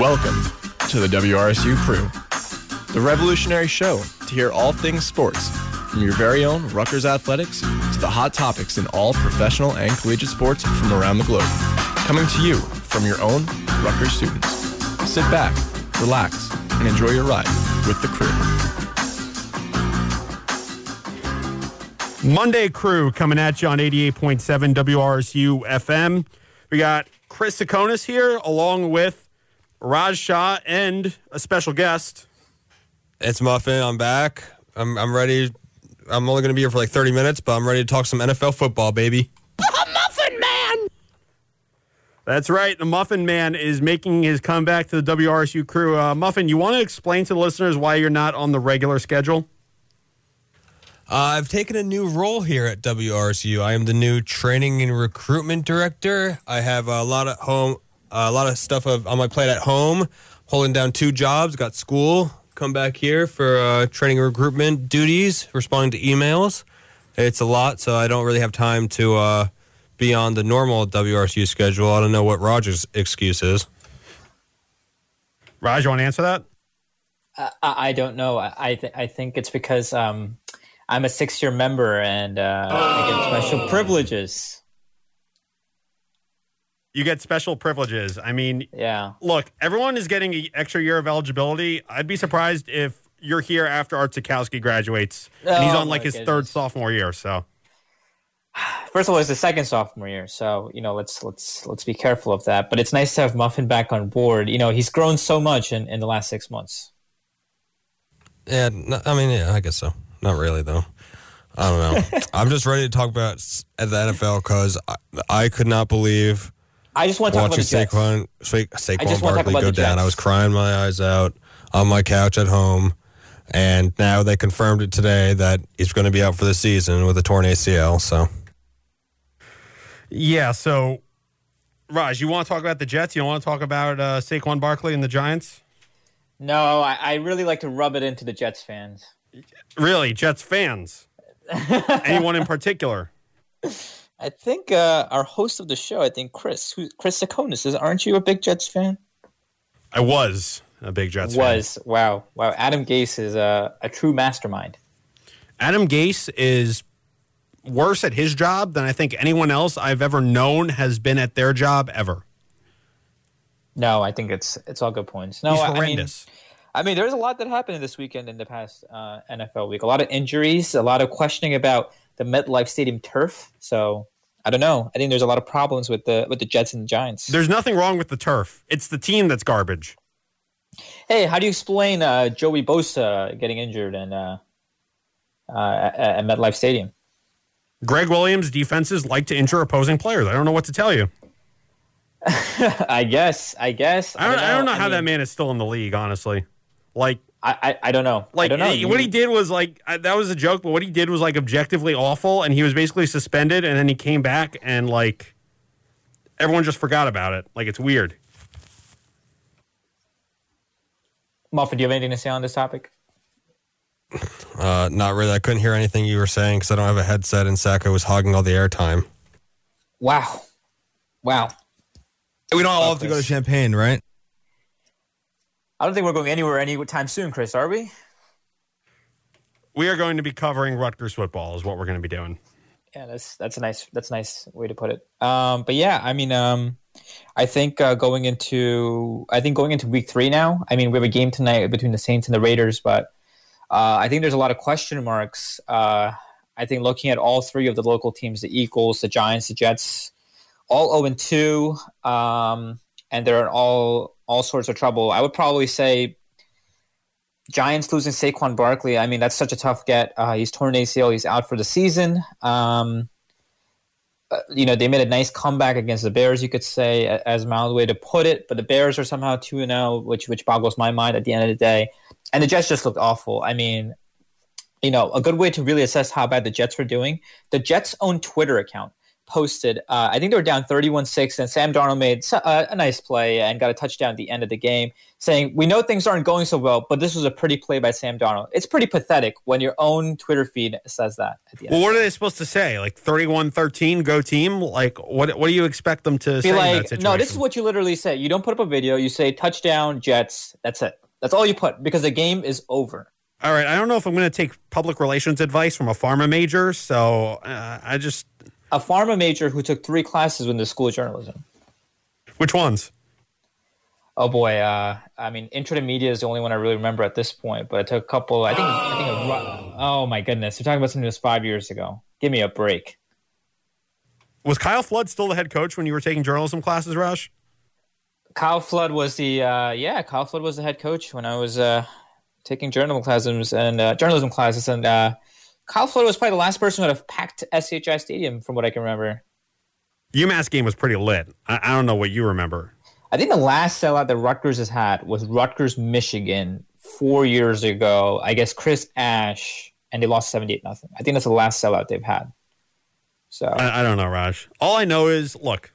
Welcome to the WRSU crew, the revolutionary show to hear all things sports, from your very own Rutgers athletics to the hot topics in all professional and collegiate sports from around the globe. Coming to you from your own Rutgers students. Sit back, relax, and enjoy your ride with the crew. Monday crew coming at you on 88.7 WRSU FM. We got Chris Tsakonas here along with Raj Shah and a special guest. It's Muffin. I'm back. I'm, I'm ready. I'm only going to be here for like 30 minutes, but I'm ready to talk some NFL football, baby. Muffin Man! That's right. The Muffin Man is making his comeback to the WRSU crew. Uh, Muffin, you want to explain to the listeners why you're not on the regular schedule? Uh, I've taken a new role here at WRSU. I am the new training and recruitment director. I have a lot of home, a lot of stuff of, on my plate at home. Holding down two jobs. Got school. Come back here for uh, training and recruitment duties. Responding to emails. It's a lot, so I don't really have time to uh, be on the normal WRSU schedule. I don't know what Roger's excuse is. Raj, you want to answer that? I, I don't know. I I, th- I think it's because um, I'm a six year member and uh, I get special privileges. You get special privileges. I mean, Yeah. look, everyone is getting an extra year of eligibility. I'd be surprised if you're here after Art Sikowski graduates. and he's Oh, on like my his third sophomore year. So First of all, it's the second sophomore year, so you know let's let's let's be careful of that. But it's nice to have Muffin back on board. You know he's grown so much in, in the last six months. Yeah, no, I mean, yeah, I guess so. Not really, though. I don't know. I'm just ready to talk about s- the NFL because I, I could not believe I just want to talk about watching the Jets. Saquon, Sa- I Saquon just wanna talk Barkley about go the down. I was crying my eyes out on my couch at home. And now they confirmed it today that he's going to be out for the season with a torn ACL. So yeah. So Raj, you want to talk about the Jets? You don't want to talk about uh, Saquon Barkley and the Giants? No, I, I really like to rub it into the Jets fans. Really, Jets fans? Anyone in particular? I think uh, our host of the show, I think Chris, who, Chris Tsakonas, is. Aren't you a big Jets fan? I was a big Jets fan. Was wow, wow. Adam Gase is a, a true mastermind. Adam Gase is worse at his job than I think anyone else I've ever known has been at their job ever. No, I think it's it's all good points. No, He's I- I mean, horrendous. I mean, there's a lot that happened this weekend in the past uh, NFL week. A lot of injuries, a lot of questioning about the MetLife Stadium turf. So I don't know. I think there's a lot of problems with the with the Jets and the Giants. There's nothing wrong with the turf. It's the team that's garbage. hey, how do you explain uh, Joey Bosa getting injured and uh, uh, at, MetLife Stadium? Gregg Williams defenses like to injure opposing players. I don't know what to tell you. I guess. I guess. I don't, I don't know I how mean, that man is still in the league, honestly. Like, I, I, I don't know. like I don't know. he- what he did was like I, that was a joke, but what he did was like objectively awful, and he was basically suspended, and then he came back, and like everyone just forgot about it. Like it's weird. Muffin, do you have anything to say on this topic? uh, not really. I couldn't hear anything you were saying because I don't have a headset and Sacco was hogging all the airtime. Wow. Wow. We don't all have to go to Champaign, right? I don't think we're going anywhere anytime soon, Chris, are we? We are going to be covering Rutgers football, is what we're going to be doing. Yeah, that's that's a nice that's a nice way to put it. Um, but yeah, I mean, um, I think uh, going into I think going into week three now. I mean, we have a game tonight between the Saints and the Raiders, but uh, I think there's a lot of question marks. Uh, I think looking at all three of the local teams, the Eagles, the Giants, the Jets, all zero and two, um, and they're all all sorts of trouble. I would probably say Giants losing Saquon Barkley. I mean, that's such a tough get. Uh, he's torn ACL. He's out for the season. Um, uh, you know, they made a nice comeback against the Bears. You could say, as a mild way to put it. But the Bears are somehow two and zero, which which boggles my mind at the end of the day. And the Jets just looked awful. I mean, you know, a good way to really assess how bad the Jets were doing. The Jets' own Twitter account posted. Uh, I think they were down 31-6, and Sam Darnold made a, a nice play and got a touchdown at the end of the game, saying, "We know things aren't going so well, but this was a pretty play by Sam Darnold." It's pretty pathetic when your own Twitter feed says that. At the end. Well, what are they supposed to say? Like 31-13, go team? Like what? What do you expect them to Be say in that like, no, this is what you literally say. You don't put up a video. You say touchdown Jets. That's it. That's all you put because the game is over. All right, I don't know if I'm going to take public relations advice from a pharma major, so uh, I just A pharma major who took three classes in the school of journalism. which ones? Oh boy, uh, I mean, intro to media is the only one I really remember at this point. But I took a couple. I think. I think. A, oh my goodness, you're talking about something that was five years ago. Give me a break. Was Kyle Flood still the head coach when you were taking journalism classes, Rush? Kyle Flood was the uh, yeah. Kyle Flood was the head coach when I was uh, taking journalism classes and uh, journalism classes, and uh, Kyle Flood was probably the last person who had a packed SHI Stadium, from what I can remember. UMass game was pretty lit. I, I don't know what you remember. I think the last sellout that Rutgers has had was Rutgers, Michigan, four years ago. I guess Chris Ash, and they lost seventy-eight nothing. I think that's the last sellout they've had. So I, I don't know, Raj. All I know is, look,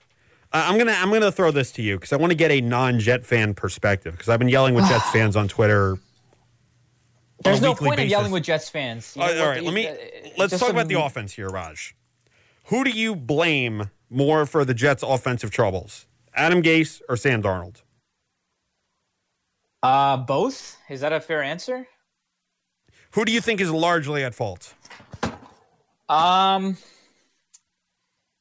I- I'm gonna I'm gonna throw this to you because I want to get a non-Jet fan perspective because I've been yelling with Jets fans on Twitter. There's on a no weekly point in yelling with Jets fans. You know right, all what? let me Uh, let's just talk about the offense here, Raj. Who do you blame more for the Jets' offensive troubles, Adam Gase or Sam Darnold? Uh, both. Is that a fair answer? Who do you think is largely at fault? Um,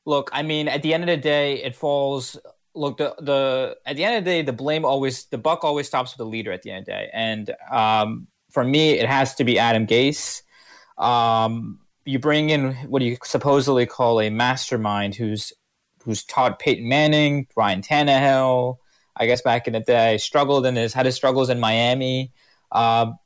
look, I mean, at the end of the day, it falls. Look, the the at the end of the day, the blame always the buck always stops with the leader at the end of the day, and um, for me, it has to be Adam Gase. Um, you bring in what you supposedly call a mastermind who's who's taught Peyton Manning, Ryan Tannehill. I guess back in the day, struggled and has had his struggles in Miami. Um,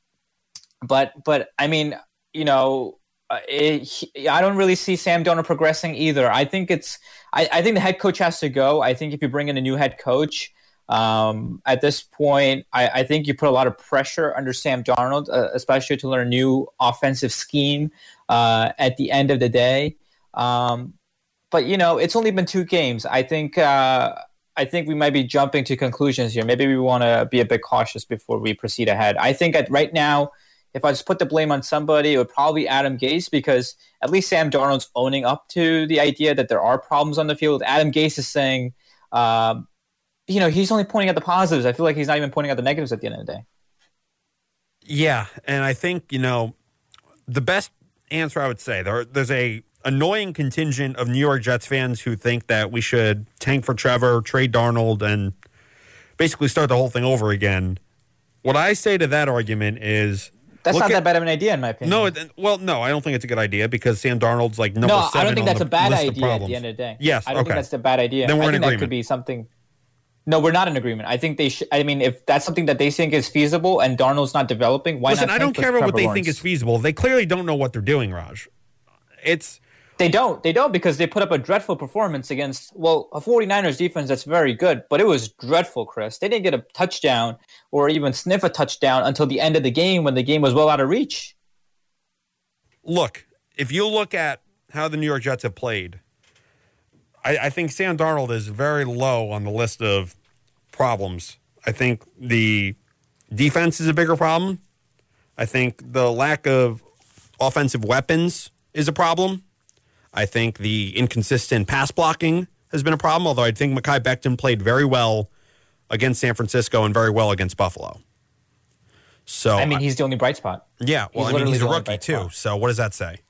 but but I mean, you know, uh, it, he- I don't really see Sam Darnold progressing either. I think it's I, I think the head coach has to go. I think if you bring in a new head coach um, at this point, I, I think you put a lot of pressure under Sam Darnold, uh, especially to learn a new offensive scheme uh, at the end of the day. Um, but you know, it's only been two games. I think uh, I think we might be jumping to conclusions here. Maybe we want to be a bit cautious before we proceed ahead. I think at right now if I just put the blame on somebody, it would probably be Adam Gase because at least Sam Darnold's owning up to the idea that there are problems on the field. Adam Gase is saying, um, you know, he's only pointing out the positives. I feel like he's not even pointing out the negatives at the end of the day. Yeah, and I think you know the best answer I would say there there's a annoying contingent of New York Jets fans who think that we should tank for Trevor, trade Darnold, and basically start the whole thing over again. What I say to that argument is That's not at- that bad of an idea, in my opinion. no, it, well, no, I don't think it's a good idea because Sam Darnold's like number no, seven. I don't think that's a bad idea at the end of the day. Yes, I don't okay. think that's a bad idea. Then we're I in think that could be something. No, we're not in agreement. I think they should. I mean, if that's something that they think is feasible and Darnold's not developing, why Listen, not? I don't care about what they Lawrence? think is feasible. They clearly don't know what they're doing, Raj. It's They don't. They don't because they put up a dreadful performance against, well, a 49ers defense that's very good, but it was dreadful, Chris. They didn't get a touchdown or even sniff a touchdown until the end of the game when the game was well out of reach. look, if you look at how the New York Jets have played, I, I think Sam Darnold is very low on the list of problems. I think the defense is a bigger problem. I think the lack of offensive weapons is a problem. I think the inconsistent pass blocking has been a problem, although I think Mekhi Becton played very well against San Francisco and very well against Buffalo. So, I mean, he's the only bright spot. yeah, well, he's I mean, he's a rookie too. spot. So, what does that say?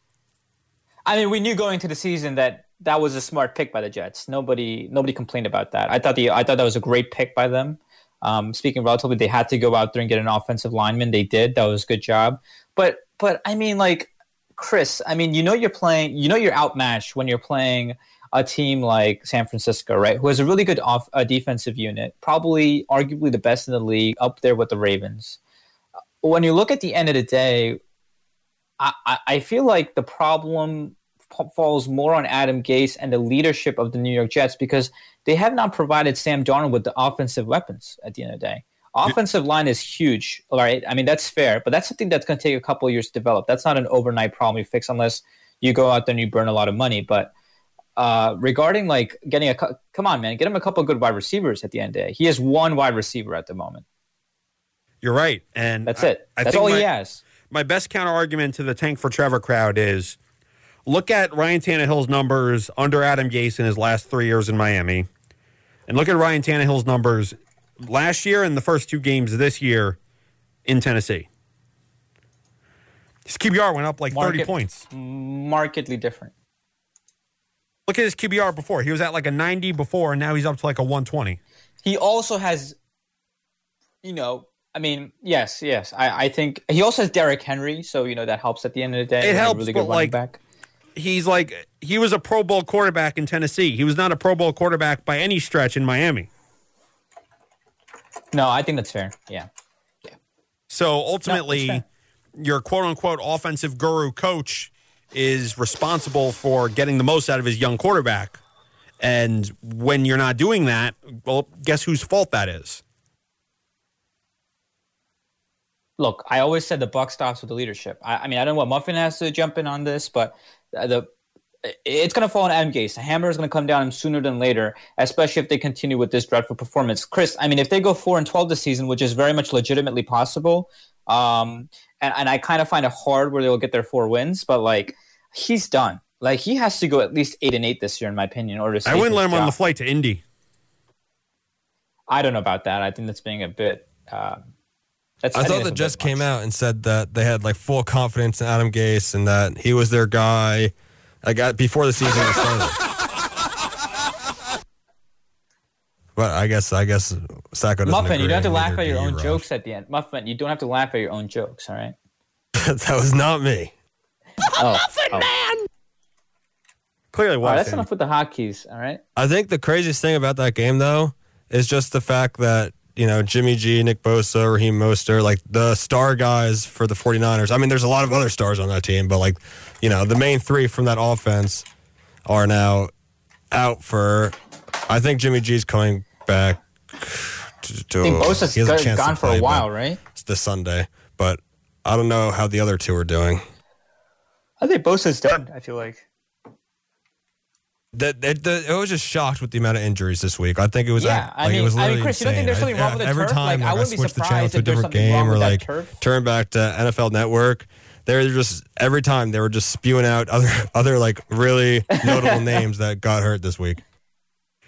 I mean, we knew going into the season that that was a smart pick by the Jets. Nobody, nobody complained about that. I thought the, I thought that was a great pick by them. Um, speaking relatively, they had to go out there and get an offensive lineman. They did. That was a good job. But, but I mean, like Chris, I mean, you know, you're playing, you know, you're outmatched when you're playing a team like San Francisco, right? Who has a really good off uh, defensive unit, probably, arguably the best in the league, up there with the Ravens. When you look at the end of the day, I, I- I feel like the problem falls more on Adam Gase and the leadership of the New York Jets because they have not provided Sam Darnold with the offensive weapons at the end of the day. Offensive line is huge, all right? I mean, that's fair, but that's something that's going to take a couple of years to develop. That's not an overnight problem you fix unless you go out there and you burn a lot of money. But uh, regarding like getting a come on, man, get him a couple good wide receivers at the end of the day. He has one wide receiver at the moment. You're right, and That's I- it. I That's think all my, he has. My best counter argument to the tank for Trevor crowd is look at Ryan Tannehill's numbers under Adam Gase in his last three years in Miami, and look at Ryan Tannehill's numbers last year and the first two games this year in Tennessee. His QBR went up like 30 points. Markedly different. Look at his QBR before. He was at like a 90 before, and now he's up to like a 120. He also has, you know, I mean, yes, yes. I, I think he also has Derrick Henry, so you know that helps at the end of the day. It He has a helps, really but, good running like, back. He's like, he was a Pro Bowl quarterback in Tennessee. He was not a Pro Bowl quarterback by any stretch in Miami. No, I think that's fair. Yeah. So ultimately, fair. your quote unquote offensive guru coach is responsible for getting the most out of his young quarterback. And when you're not doing that, well, guess whose fault that is? look, I always said the buck stops with the leadership. I, I mean, I don't know what Muffin has to jump in on this, but the it's going to fall on Adam Gase. The hammer is going to come down him sooner than later, especially if they continue with this dreadful performance. Chris, I mean, if they go four and twelve this season, which is very much legitimately possible, um, and, and I kind of find it hard where they'll get their four wins, but like he's done. Like he has to go at least eight and eight this year, in my opinion, in order to. I wouldn't let him on the flight to Indy. I don't know about that. I think that's being a bit. Um, that's, I think thought that the a bit Jets came out and said that they had like full confidence in Adam Gase and that he was their guy. Like uh, before the season started. But I guess I guess Sacco doesn't Muffin, you don't have to laugh at your do you, own Raj. jokes at the end. Muffin, you don't have to laugh at your own jokes, all right? that was not me. Oh, oh. Clearly All right, was. that's him. enough with the hotkeys, all right? I think the craziest thing about that game though is just the fact that you know Jimmy G, Nick Bosa, Raheem Mostert, like the star guys for the 49ers. I mean, there's a lot of other stars on that team, but like you know the main three from that offense are now out for. I think Jimmy G's coming back. To, to, I think Bosa's he has a go- chance gone for play, a while, right? It's this Sunday, but I don't know how the other two are doing. I think Bosa's done, I feel like. That that- that- I was just shocked with the amount of injuries this week. I think it was Yeah, like, I mean- it was I mean, literally Chris, you don't think there's something I- wrong with the every turf? time Like, I I, wouldn't be switch the channel surprised to a if there's different something wrong game or with that like turf. turn back to NFL Network. They're just every time they were just spewing out other other like really notable names that got hurt this week.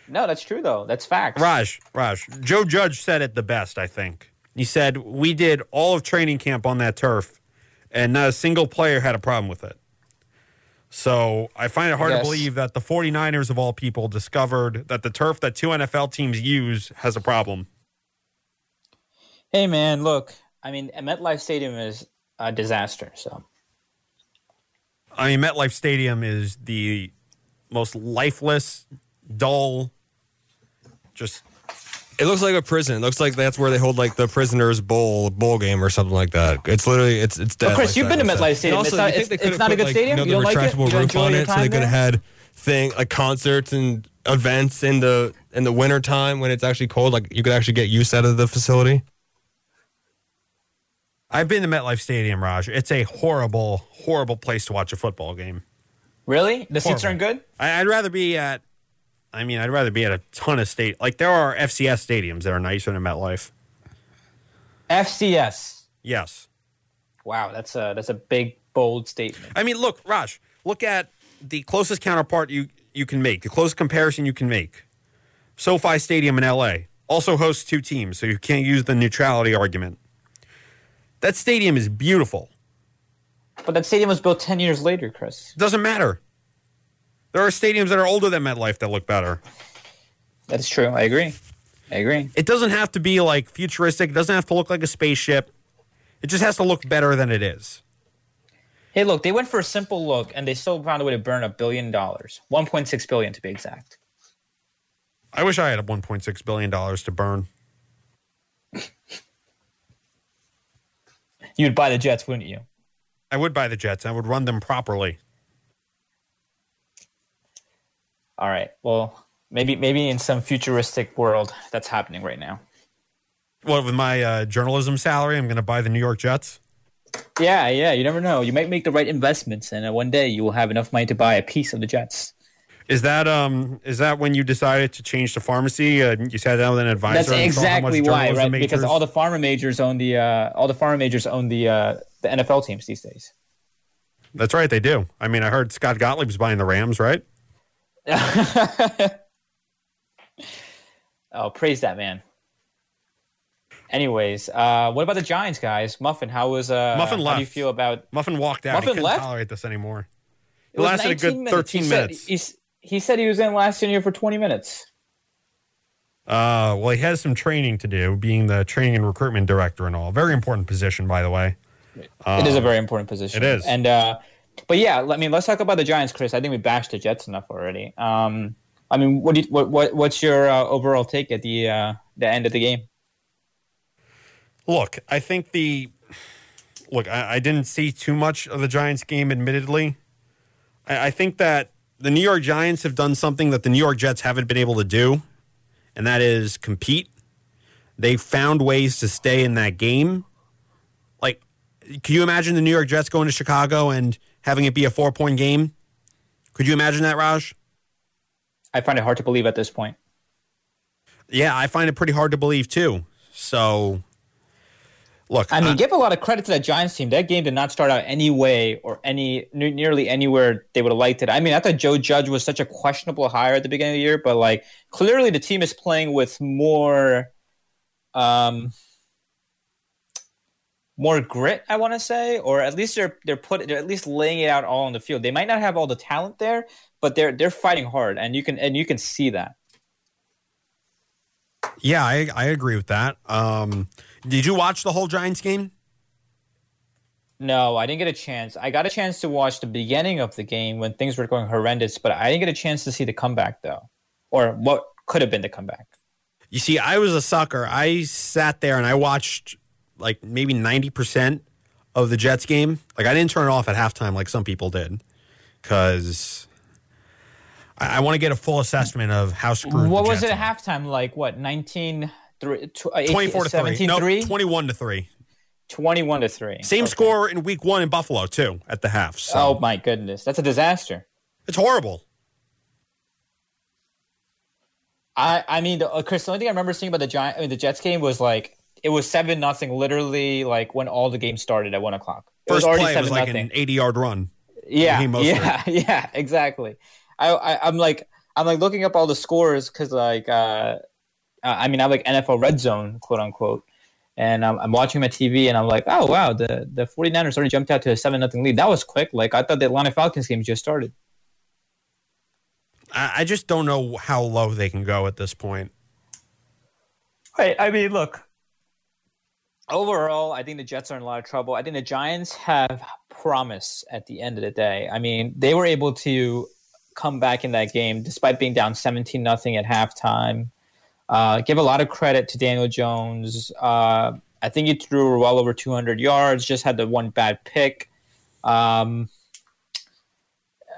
No, that's true, though. That's fact. Raj, Raj, Joe Judge said it the best, I think. He said, We did all of training camp on that turf, and not a single player had a problem with it. So I find it hard to believe that the 49ers, of all people, discovered that the turf that two NFL teams use has a problem. Hey, man, look. I mean, MetLife Stadium is a disaster, so. I mean, MetLife Stadium is the most lifeless, dull, just It looks like a prison. It looks like that's where they hold like the prisoners bowl bowl game or something like that. It's literally it's it's dead. But Chris, like you've that. been to MetLife. Stadium. And It's not- it's- it's could've not a good like, stadium? Another You don't like it? retractable You don't roof enjoy on your it, so they could have had thing like concerts and events in the in the winter time when it's actually cold. Like you could actually get use out of the facility. I've been to MetLife Stadium, Raj. It's a horrible, horrible place to watch a football game. Really? The seats aren't good? I, I'd rather be at. I mean, I'd rather be at a ton of state. Like there are FCS stadiums that are nicer than MetLife. FCS. Yes. Wow, that's a that's a big bold statement. I mean, look, Raj. Look at the closest counterpart you you can make. The closest comparison you can make. SoFi Stadium in LA also hosts two teams, so you can't use the neutrality argument. That stadium is beautiful. But that stadium was built ten years later, Chris. Doesn't matter. There are stadiums that are older than MetLife that look better. That is true. I agree. I agree. It doesn't have to be like futuristic. It doesn't have to look like a spaceship. It just has to look better than it is. Hey, look, they went for a simple look, and they still found a way to burn a billion dollars, one point six billion to be exact. I wish I had $1.6 billion to burn. You'd buy the Jets, wouldn't you? I would buy the Jets. I would run them properly. All right. Well, maybe maybe in some futuristic world that's happening right now. What, with my uh, journalism salary, I'm going to buy the New York Jets? Yeah, yeah. You never know. You might make the right investments, and uh, one day you will have enough money to buy a piece of the Jets. Is that um is that when you decided to change to pharmacy? Uh, you sat down with an advisor. That's and saw how much exactly why, journalism right? Because all the farmer majors own the uh, all the farmer majors own the uh, the NFL teams these days. That's right, they do. I mean, I heard Scott Gottlieb's buying the Rams, right? oh, praise that man. Anyways, uh, what about the Giants, guys? Muffin, how was uh, Muffin How do left. you feel about? Muffin walked out. Muffin he couldn't left? tolerate this anymore. It, It lasted a good minutes. 13 he said- minutes. he's- he said he was in last year for 20 minutes. Uh, well, he has some training to do, being the training and recruitment director and all. Very important position, by the way. it is a very important position. it is. And uh, but yeah, I mean, let's talk about the Giants, Chris. I think we bashed the Jets enough already. Um, I mean, what you, what, what what's your uh, overall take at the uh, the end of the game? Look, I think the look. I, I didn't see too much of the Giants game, admittedly. I, I think that the New York Giants have done something that the New York Jets haven't been able to do, and that is compete. They found ways to stay in that game. Like, can you imagine the New York Jets going to Chicago and having it be a four point game? Could you imagine that, Raj? I find it hard to believe at this point. Yeah, I find it pretty hard to believe too. So, look, I mean, I- give a lot of credit to that Giants team. That game did not start out any way or any ne- nearly anywhere they would have liked it. I mean, I thought Joe Judge was such a questionable hire at the beginning of the year, but like clearly the team is playing with more, um, more grit. I want to say, or at least they're they're put they're at least laying it out all on the field. They might not have all the talent there, but they're they're fighting hard, and you can and you can see that. Yeah, I, I agree with that. Um, did you watch the whole Giants game? No, I didn't get a chance. I got a chance to watch the beginning of the game when things were going horrendous, but I didn't get a chance to see the comeback though, or what could have been the comeback. You see, I was a sucker. I sat there and I watched like maybe 90% of the Jets game. Like, I didn't turn it off at halftime like some people did because I, I want to get a full assessment of how screwed What was Jets it at halftime? Like what? 19 3 tw- uh, 18 24 to 3. 17 No, 3? 21 to 3. 21 to 3. Same Okay. score in week one in Buffalo, too, at the half. So Oh my goodness. That's a disaster. it's horrible. I I mean, the, uh, Chris, the only thing I remember seeing about the Giant, I mean, the Jets game was like it was seven nothing. Literally, like when all the games started at one o'clock. It First was already play seven was like nothing. an 80 yard run. Yeah, Raheem Mostert. yeah, yeah, exactly. I, I I'm like I'm like looking up all the scores because like uh, I mean I'm like NFL Red Zone quote unquote, and I'm, I'm watching my TV and I'm like oh wow the the 49ers already jumped out to a seven nothing lead that was quick like I thought the Atlanta Falcons game just started. I, I just don't know how low they can go at this point. Right. I mean, look. Overall, I think the Jets are in a lot of trouble. I think the Giants have promise at the end of the day. I mean, they were able to come back in that game despite being down 17 nothing at halftime. Uh, give a lot of credit to Daniel Jones. Uh, I think he threw well over 200 yards, just had the one bad pick. Um,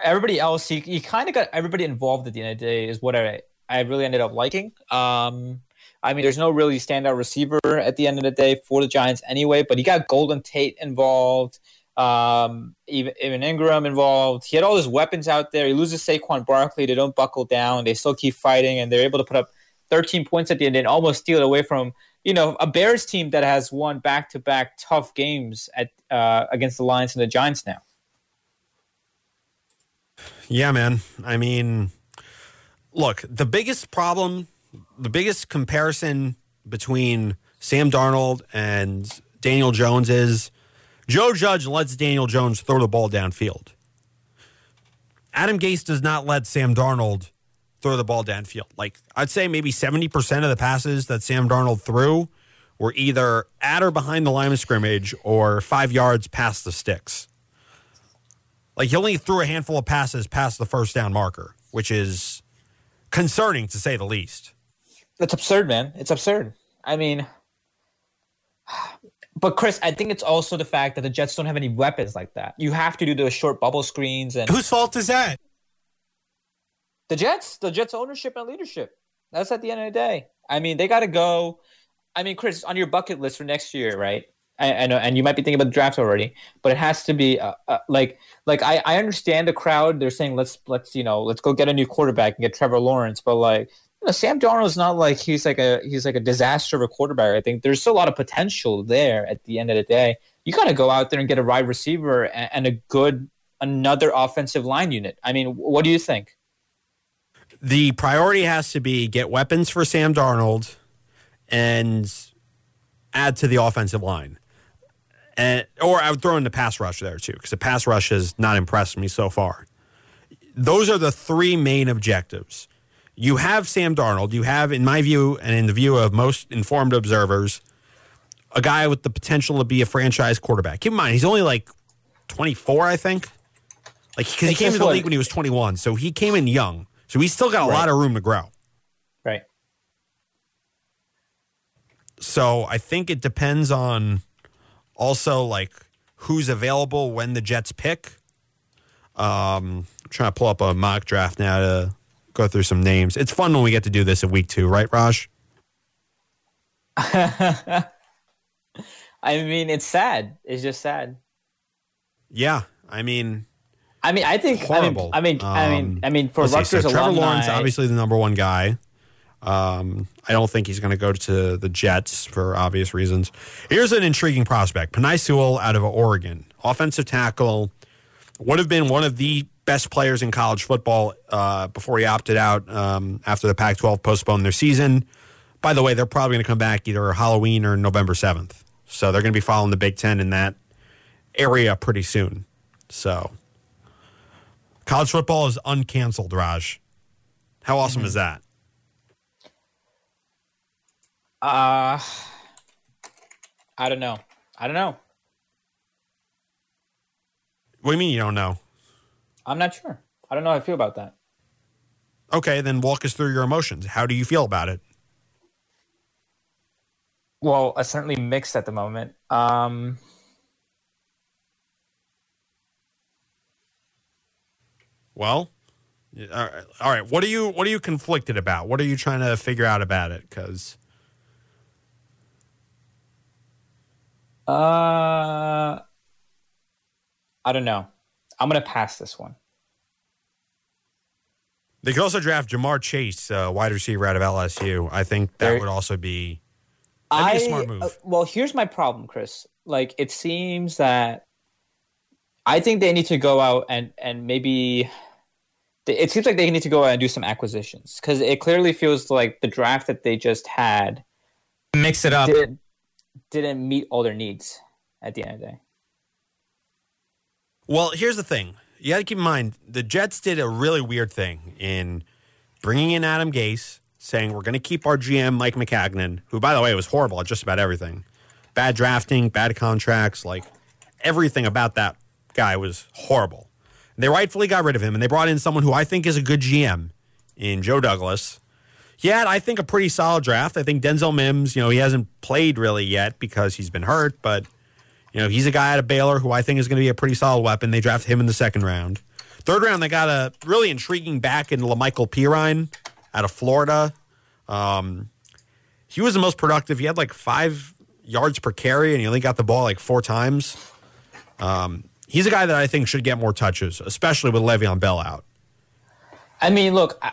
everybody else, he, he kind of got everybody involved at the end of the day, is what I, I really ended up liking. Um, I mean, there's no really standout receiver at the end of the day for the Giants anyway, but he got Golden Tate involved, um, even, Evan Engram involved. He had all his weapons out there. He loses Saquon Barkley. They don't buckle down. They still keep fighting, and they're able to put up 13 points at the end and almost steal it away from, you know, a Bears team that has won back to back tough games at uh, against the Lions and the Giants now. Yeah, man. I mean, look, the biggest problem, the biggest comparison between Sam Darnold and Daniel Jones is Joe Judge lets Daniel Jones throw the ball downfield. Adam Gase does not let Sam Darnold throw the ball downfield. Like, I'd say maybe 70% of the passes that Sam Darnold threw were either at or behind the line of scrimmage or five yards past the sticks. Like he only threw a handful of passes past the first down marker, which is concerning to say the least. That's absurd, man. It's absurd. I mean, but Chris, I think it's also the fact that the Jets don't have any weapons like that. You have to do those short bubble screens and Whose fault is that? the Jets, the Jets ownership and leadership. That's at the end of the day. I mean, they got to go. I mean, Chris, on your bucket list for next year, right? I, I know, and you might be thinking about the draft already, but it has to be uh, uh, like like I, I understand the crowd. They're saying let's let's you know let's go get a new quarterback and get Trevor Lawrence, but like you know, Sam not like he's like a he's like a disaster of a quarterback. I think there's still a lot of potential there. At the end of the day, you got to go out there and get a wide receiver and, and a good another offensive line unit. I mean, what do you think? The priority has to be get weapons for Sam Darnold and add to the offensive line. And, or I would throw in the pass rush there too, because the pass rush has not impressed me so far. Those are the three main objectives. You have Sam Darnold. You have, in my view, and in the view of most informed observers, a guy with the potential to be a franchise quarterback. Keep in mind, he's only like 24, I think. Like, because he came into the league when he was 21, so he came in young. So he's still got a Right. lot of room to grow. Right. So I think it depends on also like who's available when the Jets pick. Um, I'm trying to pull up a mock draft now to go through some names. It's fun when we get to do this in week two, right, Raj? I mean, it's sad. It's just sad. Yeah, I mean, I mean, I think. horrible. I mean, I mean, I mean, Um, I mean, for let's see, Rutgers so Trevor alumni, Lawrence, obviously the number one guy. Um, I don't think he's going to go to the Jets for obvious reasons. Here's an intriguing prospect: Penei Sewell out of Oregon, offensive tackle, would have been one of the best players in college football uh, before he opted out um, after the Pac-12 postponed their season. By the way, they're probably going to come back either Halloween or November seventh, so they're going to be following the Big Ten in that area pretty soon. So, college football is uncanceled, Raj. How awesome is that? Uh, I don't know. I don't know. What do you mean you don't know? I'm not sure. I don't know how I feel about that. Okay, then walk us through your emotions. How do you feel about it? Well, uh, certainly mixed at the moment. Um, Well, all right. all right. What are you What are you conflicted about? What are you trying to figure out about it? Because uh, I don't know. I'm gonna pass this one. they could also draft Ja'Marr Chase, uh, wide receiver out of LSU. I think that There- would also be That'd be a smart move. uh, well, here's my problem, Chris. Like, it seems that I think they need to go out and and maybe it seems like they need to go out and do some acquisitions because it clearly feels like the draft that they just had Mix it up. didn't, didn't meet all their needs at the end of the day. Well, here's the thing. You got to keep in mind the Jets did a really weird thing in bringing in Adam Gase, saying we're going to keep our GM Mike Maccagnan, who, by the way, was horrible at just about everything. Bad drafting, bad contracts, like everything about that guy was horrible. And they rightfully got rid of him, and they brought in someone who I think is a good GM in Joe Douglas. He had, I think, a pretty solid draft. I think Denzel Mims, you know, he hasn't played really yet because he's been hurt, but you know, he's a guy out of Baylor who I think is going to be a pretty solid weapon. They drafted him in the second round. Third round, they got a really intriguing back in La'Mical Perine out of Florida. Um, he was the most productive. He had like five yards per carry, and he only got the ball like four times. Um, he's a guy that I think should get more touches, especially with Le'Veon Bell out. I mean, look, I,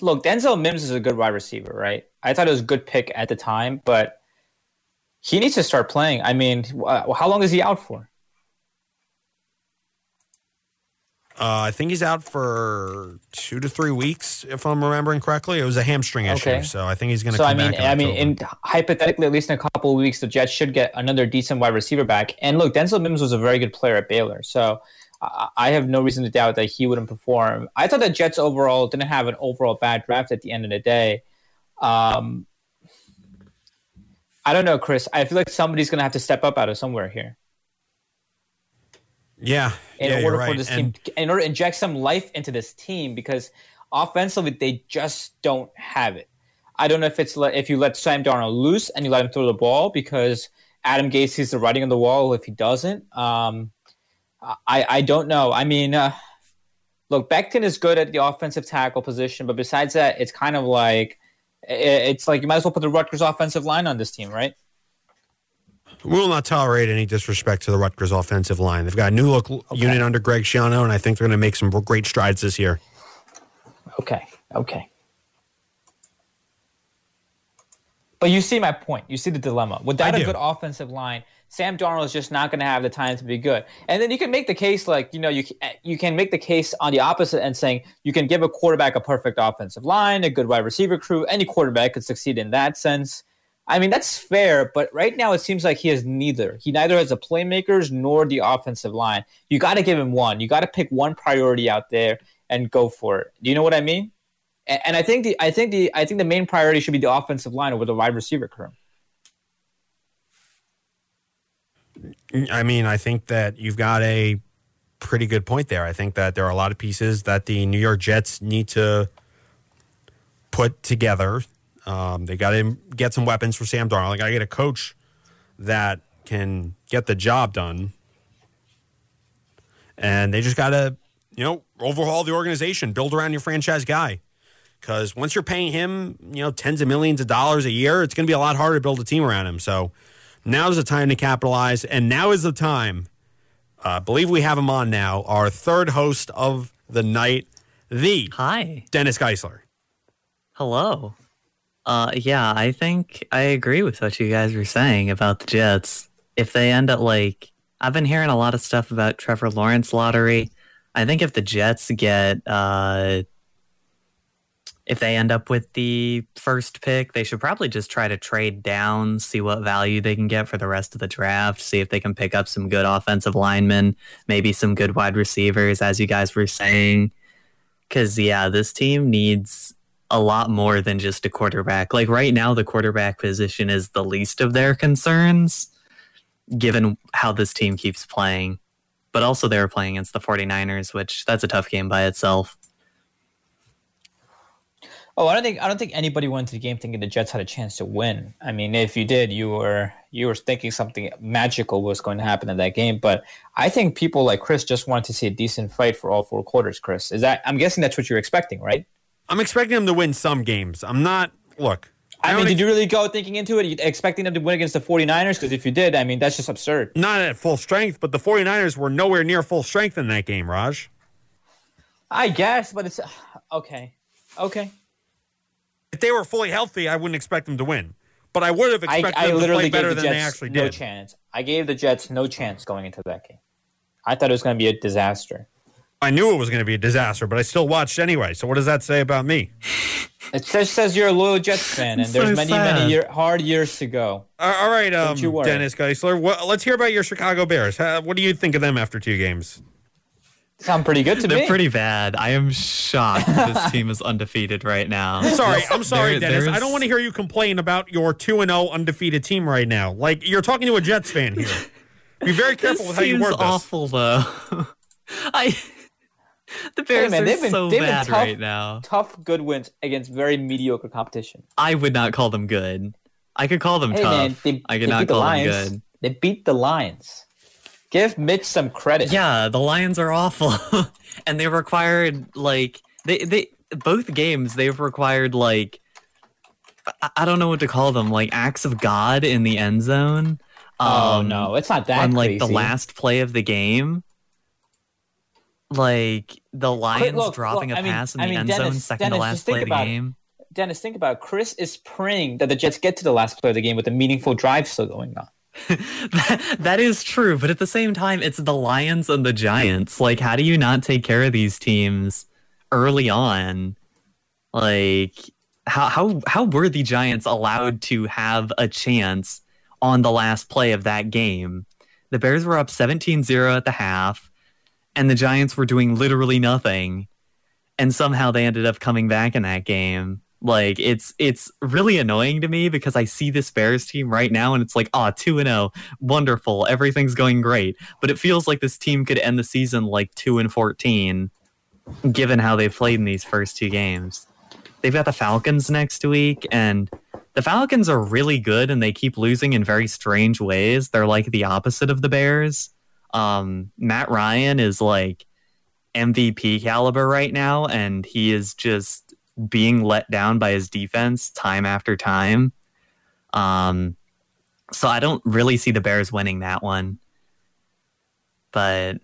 look, Denzel Mims is a good wide receiver, right? I thought it was a good pick at the time, but he needs to start playing. I mean, uh, how long is he out for? Uh, I think he's out for two to three weeks, if I'm remembering correctly. It was a hamstring issue, Okay. so I think he's going to So come I mean, I mean, in hypothetically, at least in a couple of weeks, the Jets should get another decent wide receiver back. And look, Denzel Mims was a very good player at Baylor, so I, I have no reason to doubt that he wouldn't perform. I thought the Jets overall didn't have an overall bad draft at the end of the day. Um, I don't know, Chris. I feel like somebody's going to have to step up out of somewhere here yeah, in yeah, order you're for this And- team, in order to inject some life into this team, because offensively they just don't have it. I don't know if it's le- if you let Sam Darnold loose and you let him throw the ball because Adam Gase sees the writing on the wall. If he doesn't, um, I I don't know. I mean, uh, look, Becton is good at the offensive tackle position, but besides that, it's kind of like it's like you might as well put the Rutgers offensive line on this team, right? We will not tolerate any disrespect to the Rutgers offensive line. They've got a new look unit under Greg Schiano, and I think they're going to make some great strides this year. Okay. Okay. But you see my point. You see the dilemma. Without a good offensive line, Sam Darnold is just not going to have the time to be good. And then you can make the case, like you know, you you can make the case on the opposite end, saying you can give a quarterback a perfect offensive line, a good wide receiver crew. Any quarterback could succeed in that sense. I mean, that's fair, but right now it seems like he has neither. He neither has the playmakers nor the offensive line. You got to give him one. You got to pick one priority out there and go for it. Do you know what I mean? And, and I think the I think the I think the main priority should be the offensive line over the wide receiver crew. I mean, I think that you've got a pretty good point there. I think that there are a lot of pieces that the New York Jets need to put together. Um, they got to get some weapons for Sam Darnold. They got to get a coach that can get the job done. And they just got to, you know, overhaul the organization, build around your franchise guy. Because once you're paying him, you know, tens of millions of dollars a year, it's going to be a lot harder to build a team around him. So now is the time to capitalize. And now is the time, uh, I believe we have him on now, our third host of the night, the Hi. Dennis Geissler. Hello. Uh, yeah, I think I agree with what you guys were saying about the Jets. If they end up like, I've been hearing a lot of stuff about Trevor Lawrence lottery. I think if the Jets get, uh, if they end up with the first pick, they should probably just try to trade down, see what value they can get for the rest of the draft, see if they can pick up some good offensive linemen, maybe some good wide receivers, as you guys were saying. Because, yeah, this team needs a lot more than just a quarterback. Like right now, the quarterback position is the least of their concerns, given how this team keeps playing. But also, they were playing against the 49ers, which that's a tough game by itself. Oh, I don't think I don't think anybody went into the game thinking the Jets had a chance to win. I mean, if you did, you were you were thinking something magical was going to happen in that game. But I think people like Chris just wanted to see a decent fight for all four quarters. Chris, is that? I'm guessing that's what you're expecting, right? I'm expecting them to win some games. I'm not, look. I, mean, don't did ex- you really go thinking into it? Expecting them to win against the 49ers? Because if you did, I mean, that's just absurd. not at full strength, but the 49ers were nowhere near full strength in that game, Raj. I guess, but it's okay. Okay. If they were fully healthy, I wouldn't expect them to win. But I would have expected I them to play better the than Jets they actually no did. chance. I gave the Jets no chance going into that game. I thought it was going to be a disaster. I knew it was going to be a disaster, but I still watched anyway. So what does that say about me? It says, says you're a loyal Jets fan, and It's there's many, sad. many year, hard years to go. All right, um. Dennis Geissler. What, let's hear about your Chicago Bears. Uh, what do you think of them after two games? Sound pretty good to me. They're pretty bad. I am shocked this team is undefeated right now. Sorry, I'm sorry, There- Dennis. there's- I don't want to hear you complain about your two and zero undefeated team right now. Like you're talking to a Jets fan here. Be very careful with how you seems word this. awful though. I the Bears man, are they've been- so they've been bad tough. right now. Tough, good wins against very mediocre competition. I would not call them good. I could call them Hey tough. man, they, I could not beat the call them Lions. good. They beat the Lions. Give Mitch some credit. Yeah, the Lions are awful, and they required like they they both games they've required like I, I don't know what to call them like acts of God in the end zone. Oh um, no, it's not that on like the last play of the game. Like the Lions look, dropping look, a I mean- pass in I the mean, end Dennis- zone, second Dennis, to last play of the it. game. Dennis, think about it. Chris is praying that the Jets get to the last play of the game with a meaningful drive still going on. that, that is true, but at the same time, it's the Lions and the Giants. Like, how do you not take care of these teams early on? Like, how how how were the Giants allowed to have a chance on the last play of that game? The Bears were up 17-0 at the half, and the Giants were doing literally nothing, and somehow they ended up coming back in that game. Like it's it's really annoying to me because I see this Bears team right now and it's like, ah, 2 and 0, wonderful, everything's going great. But it feels like this team could end the season like 2 and 14 given how they've played in these first two games. They've got the Falcons next week and the Falcons are really good and they keep losing in very strange ways. They're like the opposite of the Bears. Um, Matt Ryan is like MVP caliber right now and he is just being let down by his defense time after time. Um, So I don't really see the Bears winning that one. But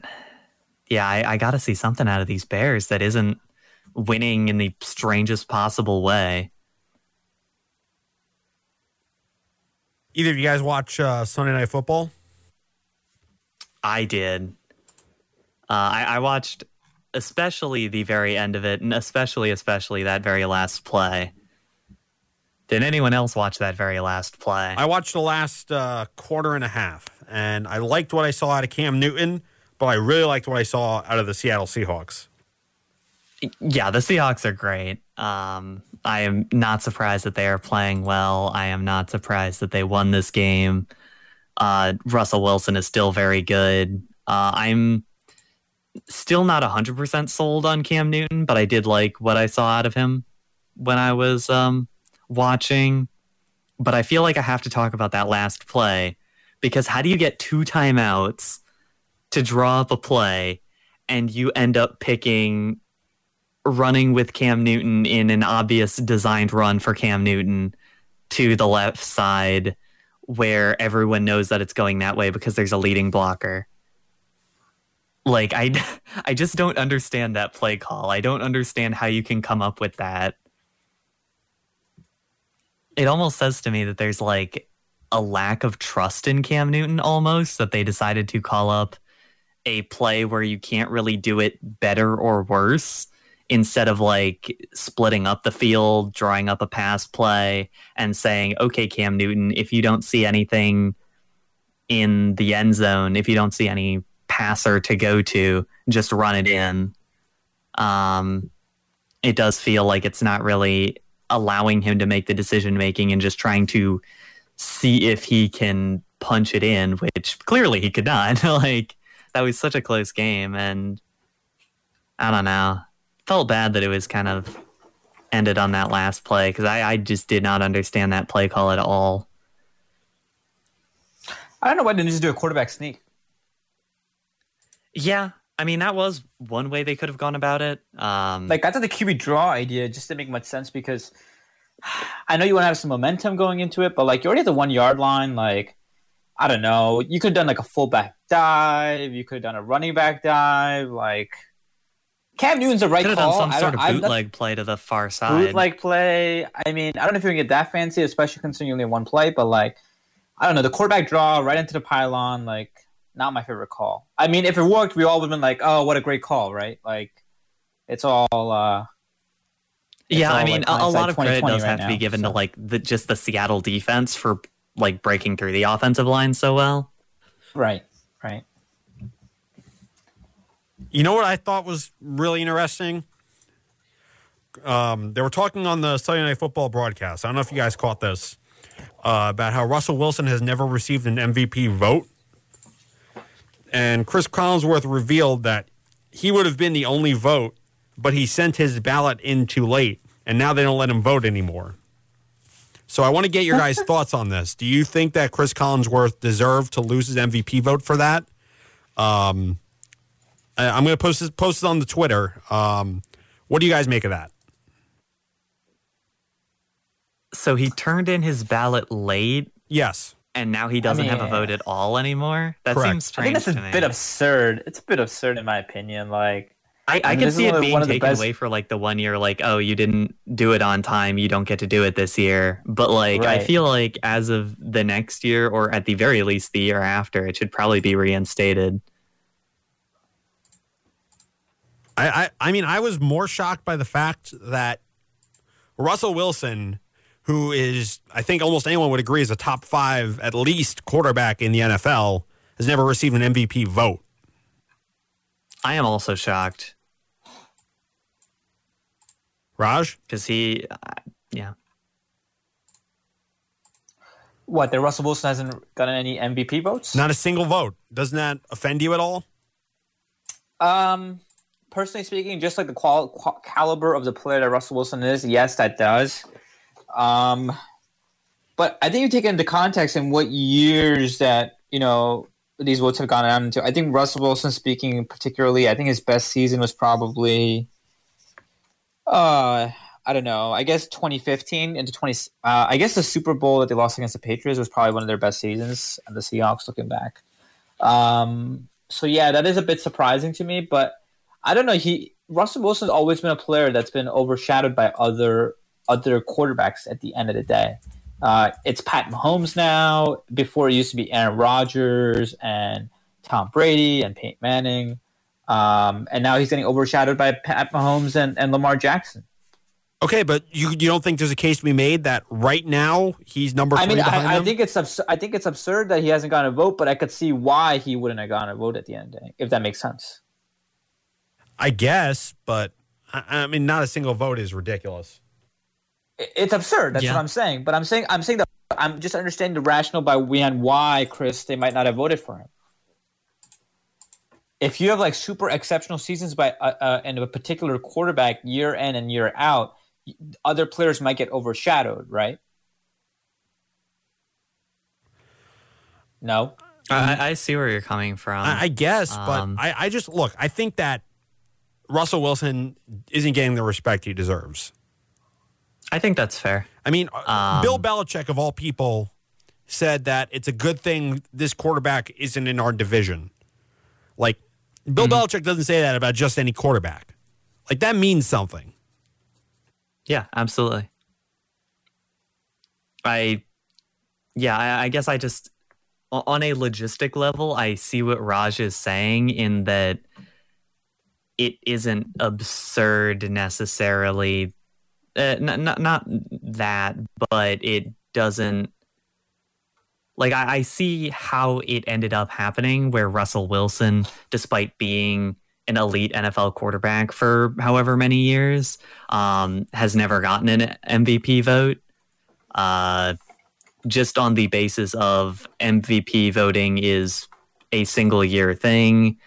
yeah, I, I got to see something out of these Bears that isn't winning in the strangest possible way. Either of you guys watch uh, Sunday Night Football? I did. Uh, I, I watched especially the very end of it, and especially, especially that very last play. Did anyone else watch that very last play? I watched the last uh, quarter and a half, and I liked what I saw out of Cam Newton, but I really liked what I saw out of the Seattle Seahawks. Yeah, the Seahawks are great. Um, I am not surprised that they are playing well. I am not surprised that they won this game. Uh, Russell Wilson is still very good. Uh, I'm still not 100% sold on Cam Newton, but I did like what I saw out of him when I was um, watching. But I feel like I have to talk about that last play because how do you get two timeouts to draw up a play and you end up picking running with Cam Newton in an obvious designed run for Cam Newton to the left side where everyone knows that it's going that way because there's a leading blocker. Like I I just don't understand that play call. I don't understand how you can come up with that. It almost says to me that there's like a lack of trust in Cam Newton almost that they decided to call up a play where you can't really do it better or worse instead of like splitting up the field, drawing up a pass play, and saying, okay, Cam Newton, if you don't see anything in the end zone, if you don't see any passer to go to, just run it in. Um, it does feel like it's not really allowing him to make the decision making and just trying to see if he can punch it in, which clearly he could not. like that was such a close game, and I don't know felt bad that it was kind of ended on that last play because I, I just did not understand that play call at all. I don't know why they didn't just do a quarterback sneak. Yeah, I mean that was one way they could have gone about it. Um, like I thought the QB draw idea just didn't make much sense because I know you want to have some momentum going into it, but like you already at the one yard line. Like I don't know, you could have done like a fullback dive, you could have done a running back dive, like Cam Newton's a right Could have call. done some sort of bootleg play to the far side. Bootleg play. I mean, I don't know if you can get that fancy, especially considering only one play, but like, I don't know, the quarterback draw right into the pylon, like, not my favorite call. I mean, if it worked, we all would have been like, oh, what a great call, right? Like, it's all. uh it's Yeah, all I mean, like, a, a lot of credit does right have now, to be given so. to like the just the Seattle defense for like breaking through the offensive line so well. Right, right. You know what I thought was really interesting? Um, they were talking on the Sunday Night Football broadcast. I don't know if you guys caught this uh, about how Russell Wilson has never received an MVP vote. And Cris Collinsworth revealed that he would have been the only vote, but he sent his ballot in too late, and now they don't let him vote anymore. So I want to get your guys' thoughts on this. Do you think that Cris Collinsworth deserved to lose his MVP vote for that? Um, I'm going to post this, post it on the Twitter. Um, what do you guys make of that? So he turned in his ballot late. Yes. And now he doesn't I mean, have a vote at all anymore. That Correct. seems strange. I think that's a bit absurd. It's a bit absurd in my opinion. Like I, I, I can see it being taken away for like the one year, like, oh, you didn't do it on time, you don't get to do it this year. But like, right. I feel like as of the next year, or at the very least the year after, it should probably be reinstated. I, I, I mean, I was more shocked by the fact that Russell Wilson, who is, I think almost anyone would agree, is a top five, at least, quarterback in the NFL, has never received an MVP vote. I am also shocked. Raj? Because he, uh, yeah. What, that Russell Wilson hasn't gotten any MVP votes? Not a single vote. Doesn't that offend you at all? Um, personally speaking, just like the qual- qual- caliber of the player that Russell Wilson is, yes, that does. Um, but I think you take it into context in what years that you know these votes have gone on into. I think Russell Wilson, speaking particularly, I think his best season was probably. Uh, I don't know. I guess 2015 into 20. Uh, I guess the Super Bowl that they lost against the Patriots was probably one of their best seasons, and the Seahawks looking back. Um, so yeah, that is a bit surprising to me, but I don't know. He Russell Wilson's always been a player that's been overshadowed by other other quarterbacks at the end of the day. Uh, it's Pat Mahomes now. Before it used to be Aaron Rodgers and Tom Brady and Peyton Manning. Um, and now he's getting overshadowed by Pat Mahomes and, and Lamar Jackson. Okay, but you you don't think there's a case to be made that right now he's number I mean, I, I think it's abs- I think it's absurd that he hasn't gotten a vote, but I could see why he wouldn't have gotten a vote at the end of the day, if that makes sense. I guess, but I, I mean, not a single vote is ridiculous. I- It's absurd. That's Yeah. what I'm saying. But I'm saying I'm saying that I'm just understanding the rationale by behind why Chris they might not have voted for him. If you have like super exceptional seasons by uh, uh, and a particular quarterback year in and year out, other players might get overshadowed, right? No. I, I see where you're coming from. I, I guess, but um, I, I just look. I think that Russell Wilson isn't getting the respect he deserves. I think that's fair. I mean, Um, Bill Belichick of all people said that it's a good thing this quarterback isn't in our division. Like Bill Belichick doesn't say that about just any quarterback. Like that means something. Yeah, absolutely. I, yeah, I, I guess I just, on a logistic level, I see what Raj is saying in that it isn't absurd necessarily. Uh, not, not, that, but it doesn't. Like, I, I see how it ended up happening where Russell Wilson, despite being an elite NFL quarterback for however many years, um, has never gotten an MVP vote. Uh, just on the basis of MVP voting is a single year thing.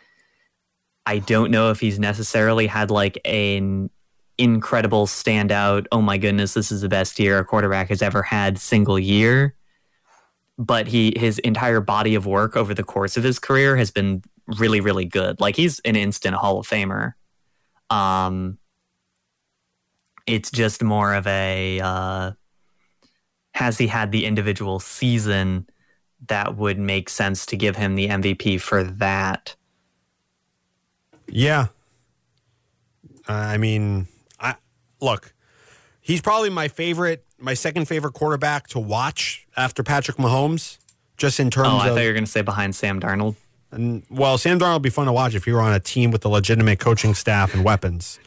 I don't know if he's necessarily had like an incredible standout. Oh my goodness, this is the best year a quarterback has ever had single year. But he his entire body of work over the course of his career has been really really good. Like he's an instant Hall of Famer. Um, it's just more of a uh, has he had the individual season that would make sense to give him the MVP for that. Yeah. I mean, look. He's probably my favorite, my second favorite quarterback to watch after Patrick Mahomes. Just in terms Oh, I of thought you were going to say behind Sam Darnold. And well, Sam Darnold would be fun to watch if he were on a team with a legitimate coaching staff and weapons.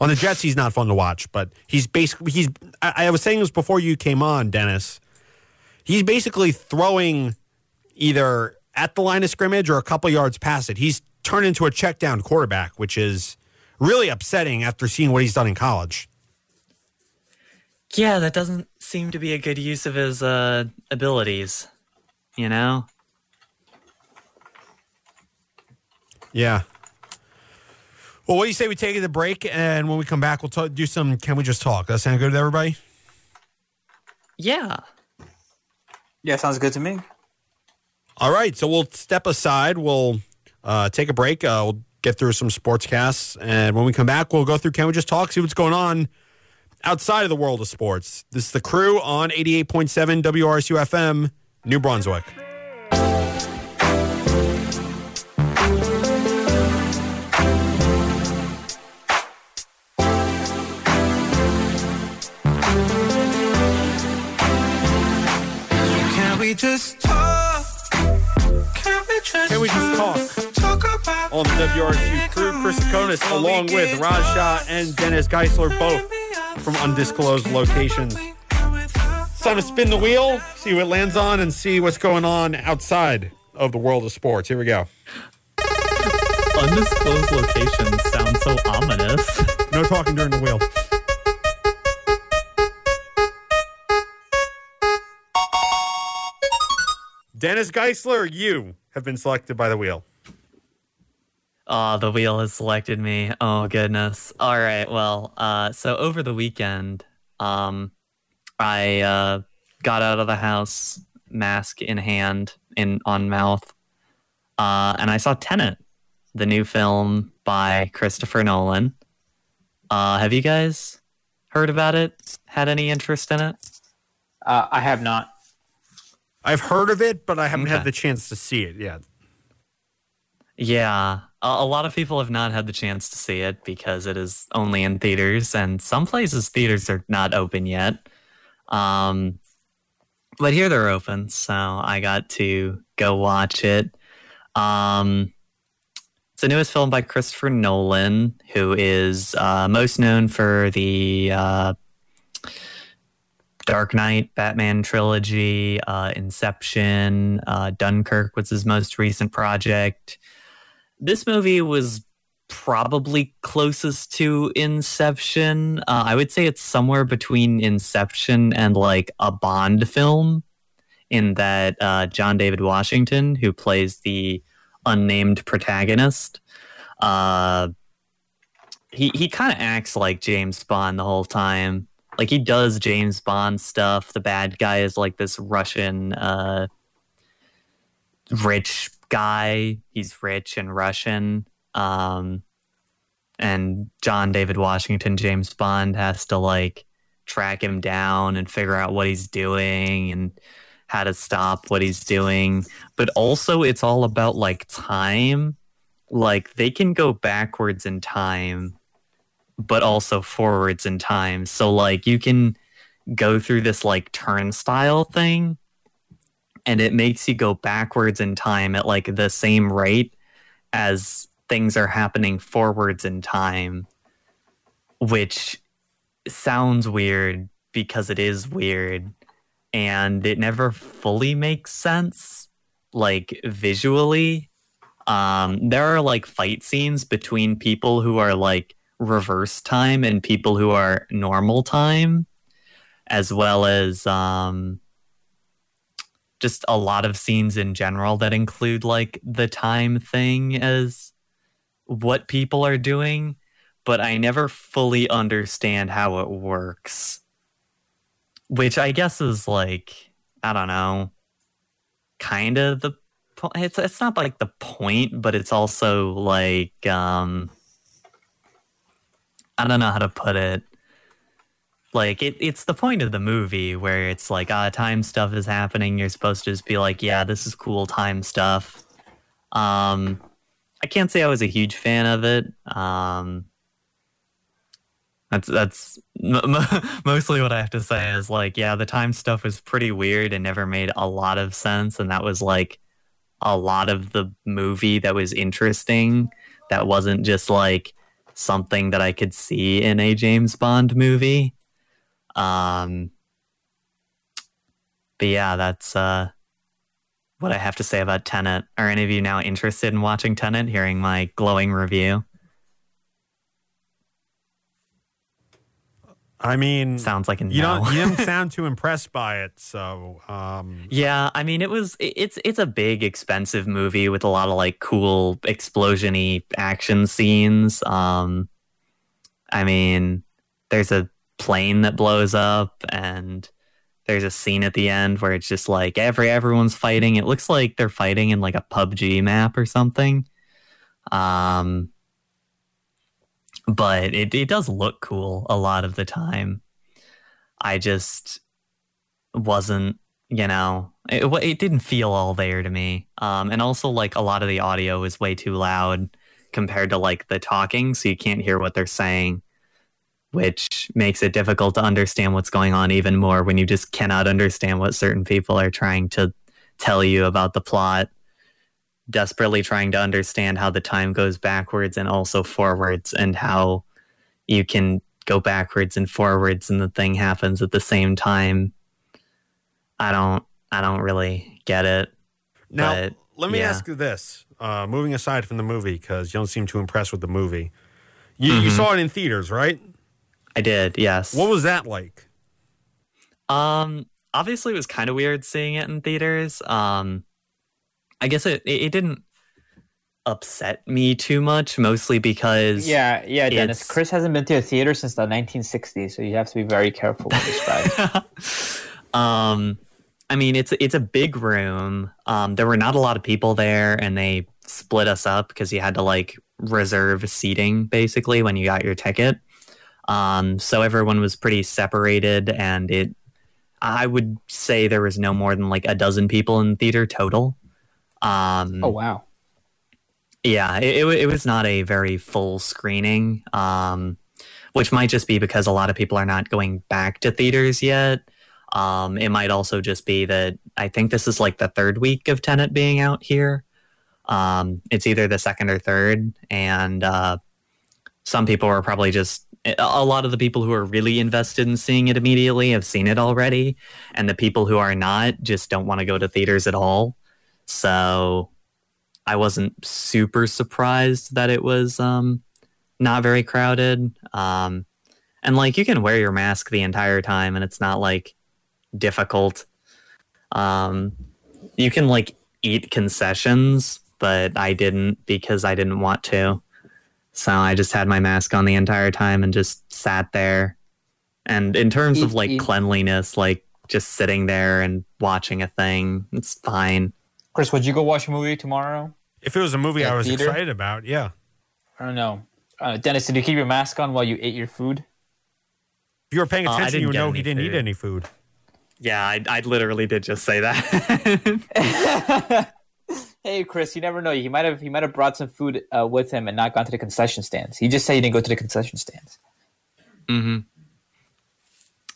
On the Jets, he's not fun to watch, but he's basically he's. I, I was saying this before you came on, Dennis. He's basically throwing either at the line of scrimmage or a couple yards past it. He's turned into a check down quarterback, which is really upsetting after seeing what he's done in college. Yeah, that doesn't seem to be a good use of his uh, abilities. You know? Yeah. Well, what do you say we take a break, and when we come back, we'll talk, do some. Can we just talk? That sound good to everybody? Yeah. Yeah, sounds good to me. All right, so we'll step aside. We'll uh, take a break. Uh, we'll get through some sportscasts, and when we come back, we'll go through. Can we just talk? See what's going on outside of the world of sports. This is the crew on eighty-eight point seven WRSU FM, New Brunswick. Can we just talk? Can we just, Can we just talk? talk about On the WRSU crew, Chris Tsakonas, along with Raj Shah and Dennis Geissler, both from undisclosed locations. It's time to spin the wheel, see what lands on, and see what's going on outside of the world of sports. Here we go. Undisclosed locations sound so ominous. No talking during the wheel. Dennis Geissler, you have been selected by the wheel. Oh, the wheel has selected me. Oh goodness. All right. Well, uh, so over the weekend, um, I uh, got out of the house, mask in hand, in on mouth, uh, and I saw Tenet, the new film by Christopher Nolan. Uh, have you guys heard about it? Had any interest in it? Uh, I have not. I've heard of it, but I haven't had the chance to see it yet. Yeah, a, lot of people have not had the chance to see it because it is only in theaters, and some places theaters are not open yet. Um, but here they're open, so I got to go watch it. Um, it's the newest film by Christopher Nolan, who is uh, most known for the uh, Dark Knight, Batman trilogy, uh, Inception, uh, Dunkirk was his most recent project. This movie was probably closest to Inception. Uh, I would say it's somewhere between Inception and like a Bond film, in that uh, John David Washington, who plays the unnamed protagonist, uh, he he kind of acts like James Bond the whole time. Like he does James Bond stuff. The bad guy is like this Russian uh, rich guy. He's rich and Russian. Um, and John David Washington, James Bond, has to like track him down and figure out what he's doing and how to stop what he's doing. But also, it's all about like time. Like they can go backwards in time, but also forwards in time. So, like, you can go through this like turnstile thing and it makes you go backwards in time at like the same rate as things are happening forwards in time which sounds weird because it is weird and it never fully makes sense like visually. Um there are like fight scenes between people who are like reverse time and people who are normal time as well as um just a lot of scenes in general that include like the time thing as what people are doing, but I never fully understand how it works. Which I guess is like, I don't know, kind of the po- it's it's not like the point, but it's also like um I don't know how to put it. Like it, it's the point of the movie where it's like, ah, time stuff is happening. You're supposed to just be like, yeah, this is cool time stuff. Um, I can't say I was a huge fan of it. Um, that's that's m- m- mostly what I have to say is like, yeah, the time stuff was pretty weird and never made a lot of sense, and that was like a lot of the movie that was interesting. That wasn't just like something that I could see in a James Bond movie. Um, but yeah, that's uh, what I have to say about Tenet. Are any of you now interested in watching Tenet? Hearing my glowing review I mean, sounds like a no. you don't you didn't sound too impressed by it, so um, Yeah, I mean it was it's it's a big expensive movie with a lot of like cool explosiony action scenes. Um I mean there's a plane that blows up and there's a scene at the end where it's just like every everyone's fighting. It looks like they're fighting in like a PUBG map or something. Um but it it does look cool a lot of the time. I just wasn't you know it, it didn't feel all there to me um and also like a lot of the audio is way too loud compared to like the talking so you can't hear what they're saying which makes it difficult to understand what's going on even more when you just cannot understand what certain people are trying to tell you about the plot desperately trying to understand how the time goes backwards and also forwards and how you can go backwards and forwards and the thing happens at the same time I don't I don't really get it. now But, let me yeah. ask you this: uh, moving aside from the movie, because you don't seem too impressed with the movie, you, you Mhm. saw it in theaters, right? I did, yes. What was that like? um obviously it was kind of weird seeing it in theaters. Um I guess it it, it didn't upset me too much mostly because Yeah, yeah, Dennis. It's- Chris hasn't been to a theater since the 1960s, so you have to be very careful with this guy. um I mean it's it's a big room. Um there were not a lot of people there and they split us up because you had to like reserve seating basically when you got your ticket. Um, so everyone was pretty separated, and it. I would say there was no more than like a dozen people in the theater total. Um, Oh wow. yeah, it, it, it was not a very full screening, um, which might just be because a lot of people are not going back to theaters yet. Um, it might also just be that I think this is like the third week of Tenet being out here. Um, it's either the second or third, and uh, some people are probably just a lot of the people who are really invested in seeing it immediately have seen it already, and the people who are not just don't want to go to theaters at all. So I wasn't super surprised that it was um, not very crowded. Um, and like you can wear your mask the entire time, and it's not like difficult. Um, you can like eat concessions, but I didn't because I didn't want to. So I just had my mask on the entire time and just sat there. And in terms of like cleanliness, like just sitting there and watching a thing, it's fine. Chris, would you go watch a movie tomorrow? If it was a movie Yeah, I was theater? excited about, yeah. I don't know. Uh, Dennis, did you keep your mask on while you ate your food? If you were paying Uh, attention, didn't you would know he didn't eat any food. Yeah, I, I literally did just say that. hey, Chris, you never know. He might have he might have brought some food uh, with him and not gone to the concession stands. He just said he didn't go to the concession stands. hmm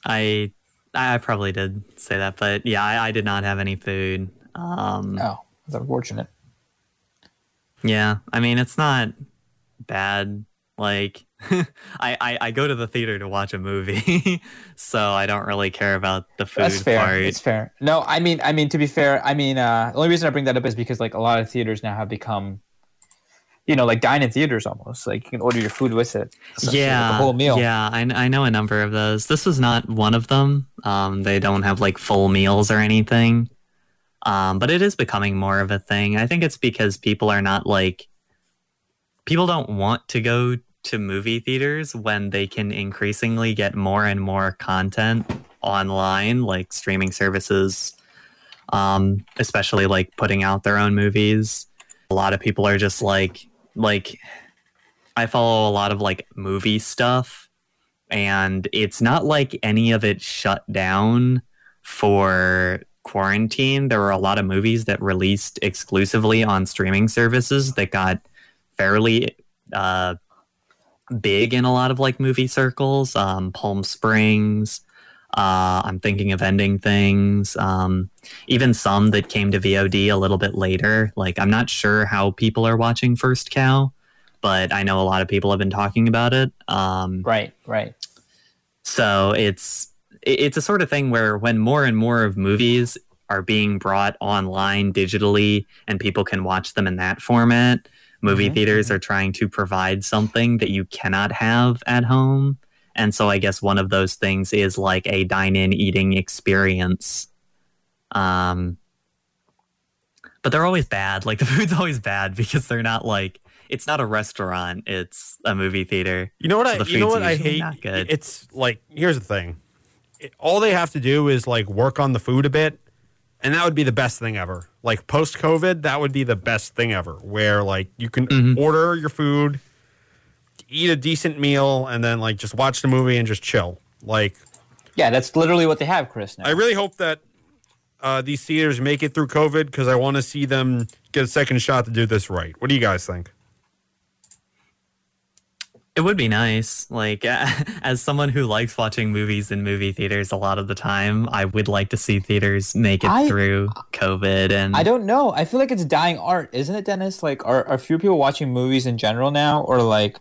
I I probably did say that, but yeah, I, I did not have any food. Um, Oh, that's unfortunate. Yeah, I mean it's not bad. Like I, I I go to the theater to watch a movie, so I don't really care about the food That's fair. part. It's fair. No, I mean, I mean to be fair, I mean, uh, the only reason I bring that up is because like a lot of theaters now have become, you know, like dine-in theaters almost. Like you can order your food with it. essentially, like yeah, whole meal. Yeah, I, I know a number of those. This was not one of them. Um, they don't have like full meals or anything. Um, but it is becoming more of a thing. I think it's because people are not like people don't want to go to movie theaters when they can increasingly get more and more content online, like streaming services, um, especially like putting out their own movies. A lot of people are just like like I follow a lot of like movie stuff, and it's not like any of it shut down for quarantine. There were a lot of movies that released exclusively on streaming services that got fairly uh, big in a lot of like movie circles. Um, Palm Springs. Uh, I'm thinking of ending things. Um, even some that came to VOD a little bit later. Like I'm not sure how people are watching First Cow but I know a lot of people have been talking about it. Um, Right. Right. so it's it's a sort of thing where when more and more of movies are being brought online digitally and people can watch them in that format, movie Mhm, theaters are trying to provide something that you cannot have at home. And so I guess one of those things is like a dine-in eating experience. Um, but they're always bad. Like the food's always bad because they're not like it's not a restaurant; it's a movie theater. You know what So I you know what I hate? It's like here's the thing. It- all they have to do is like work on the food a bit, and that would be the best thing ever. Like post COVID, that would be the best thing ever. Where like you can Mhm. order your food, eat a decent meal, and then like just watch the movie and just chill. Like Yeah, that's literally what they have, Chris. Now. I really hope that uh, these theaters make it through COVID because I want to see them get a second shot to do this right. What do you guys think? It would be nice. Like, as someone who likes watching movies in movie theaters a lot of the time, I would like to see theaters make it I- through COVID. And I don't know. I feel like it's dying art, isn't it, Dennis? Like, are are few people watching movies in general now, or like?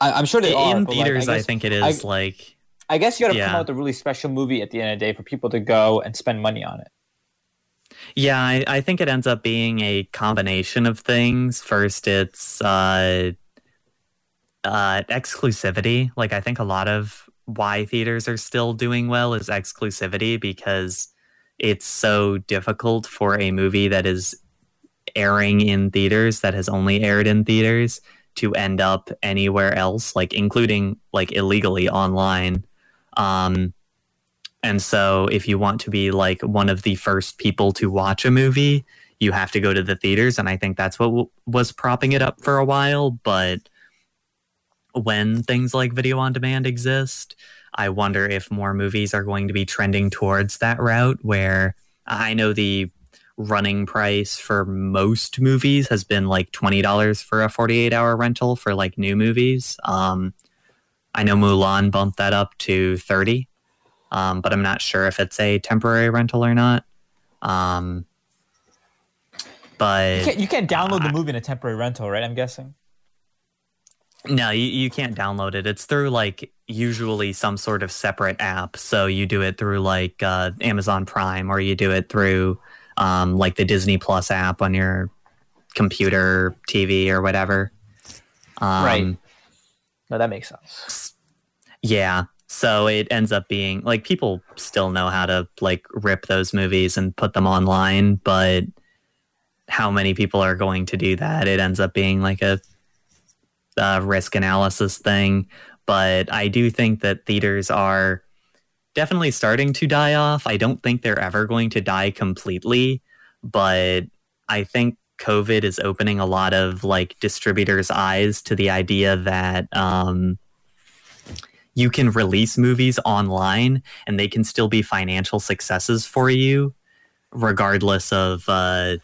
I, I'm sure they are. in but, like, theaters, I, guess- think it is I- like I guess you got to come out with a really special movie at the end of the day for people to go and spend money on it. Yeah, I, I think it ends up being a combination of things. First, it's uh, uh, exclusivity. Like, I think a lot of why theaters are still doing well is exclusivity because it's so difficult for a movie that is airing in theaters that has only aired in theaters to end up anywhere else, like including like illegally online. Um, and so, if you want to be like one of the first people to watch a movie, you have to go to the theaters. And I think that's what w- was propping it up for a while. But when things like video on demand exist. I wonder if more movies are going to be trending towards that route where I know the running price for most movies has been like $20 for a 48 hour rental for like new movies. Um, I know Mulan bumped that up to 30, um, but I'm not sure if it's a temporary rental or not. Um, but You can't, you can't download the movie in a temporary rental, right? I'm guessing. No, you, you can't download it. It's through like usually some sort of separate app. So you do it through like uh, Amazon Prime or you do it through um, like the Disney Plus app on your computer, TV, or whatever. Um, Right. No, that makes sense. Yeah. So it ends up being like people still know how to like rip those movies and put them online, but how many people are going to do that? It ends up being like a, a risk analysis thing. But I do think that theaters are definitely starting to die off. I don't think they're ever going to die completely, but I think COVID is opening a lot of like distributors' eyes to the idea that um, you can release movies online and they can still be financial successes for you, regardless of uh,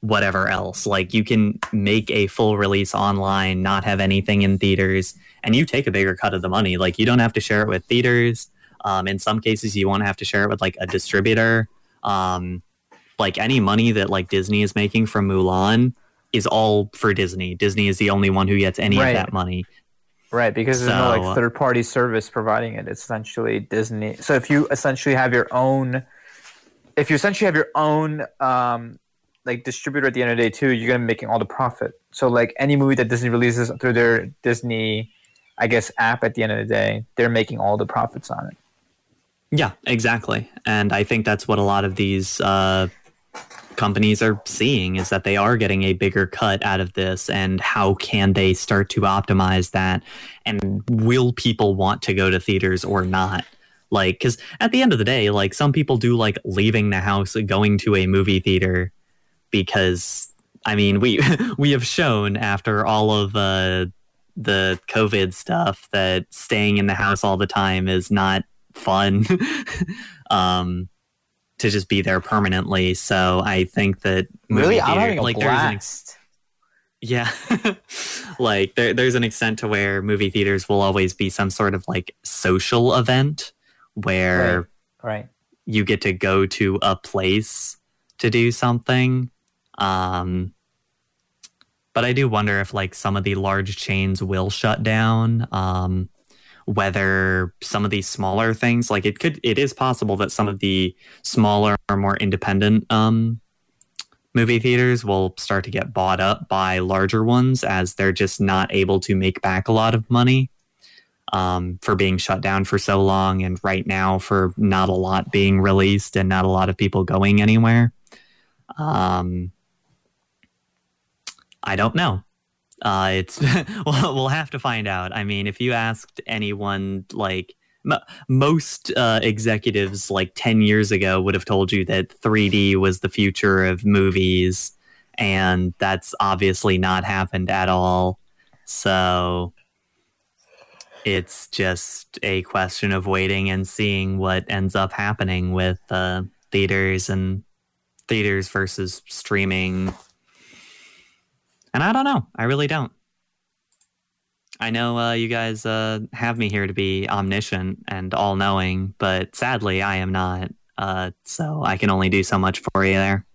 whatever else. Like you can make a full release online, not have anything in theaters, and you take a bigger cut of the money. Like you don't have to share it with theaters. Um, in some cases, you won't have to share it with like a distributor. Um, like any money that like Disney is making from Mulan is all for Disney. Disney is the only one who gets any Right. of that money. Right, because there's no like third party service providing it. It's essentially Disney. So if you essentially have your own, if you essentially have your own um, like distributor at the end of the day too, you're gonna be making all the profit. So like any movie that Disney releases through their Disney, I guess app at the end of the day, they're making all the profits on it. Yeah, exactly. And I think that's what a lot of these uh, companies are seeing is that they are getting a bigger cut out of this. And how can they start to optimize that? And will people want to go to theaters or not? Like, because at the end of the day, like some people do like leaving the house, going to a movie theater because, I mean, we we have shown after all of uh, the COVID stuff that staying in the house all the time is not fun um to just be there permanently so i think that Really, I'm theater- having a like there's an blast. yeah like there, there's an extent to where movie theaters will always be some sort of like social event where Right. you get to go to a place to do something um but i do wonder if like some of the large chains will shut down um whether some of these smaller things like it could it is possible that some of the smaller or more independent um movie theaters will start to get bought up by larger ones as they're just not able to make back a lot of money um, for being shut down for so long and right now for not a lot being released and not a lot of people going anywhere. Um, i don't know uh, it's we'll, we'll have to find out. I mean, if you asked anyone, like m- most uh, executives, like ten years ago, would have told you that 3D was the future of movies, and that's obviously not happened at all. So it's just a question of waiting and seeing what ends up happening with uh, theaters and theaters versus streaming and I don't know. I really don't. I know uh, you guys uh, have me here to be omniscient and all knowing, but sadly, I am not. Uh, so I can only do so much for you there.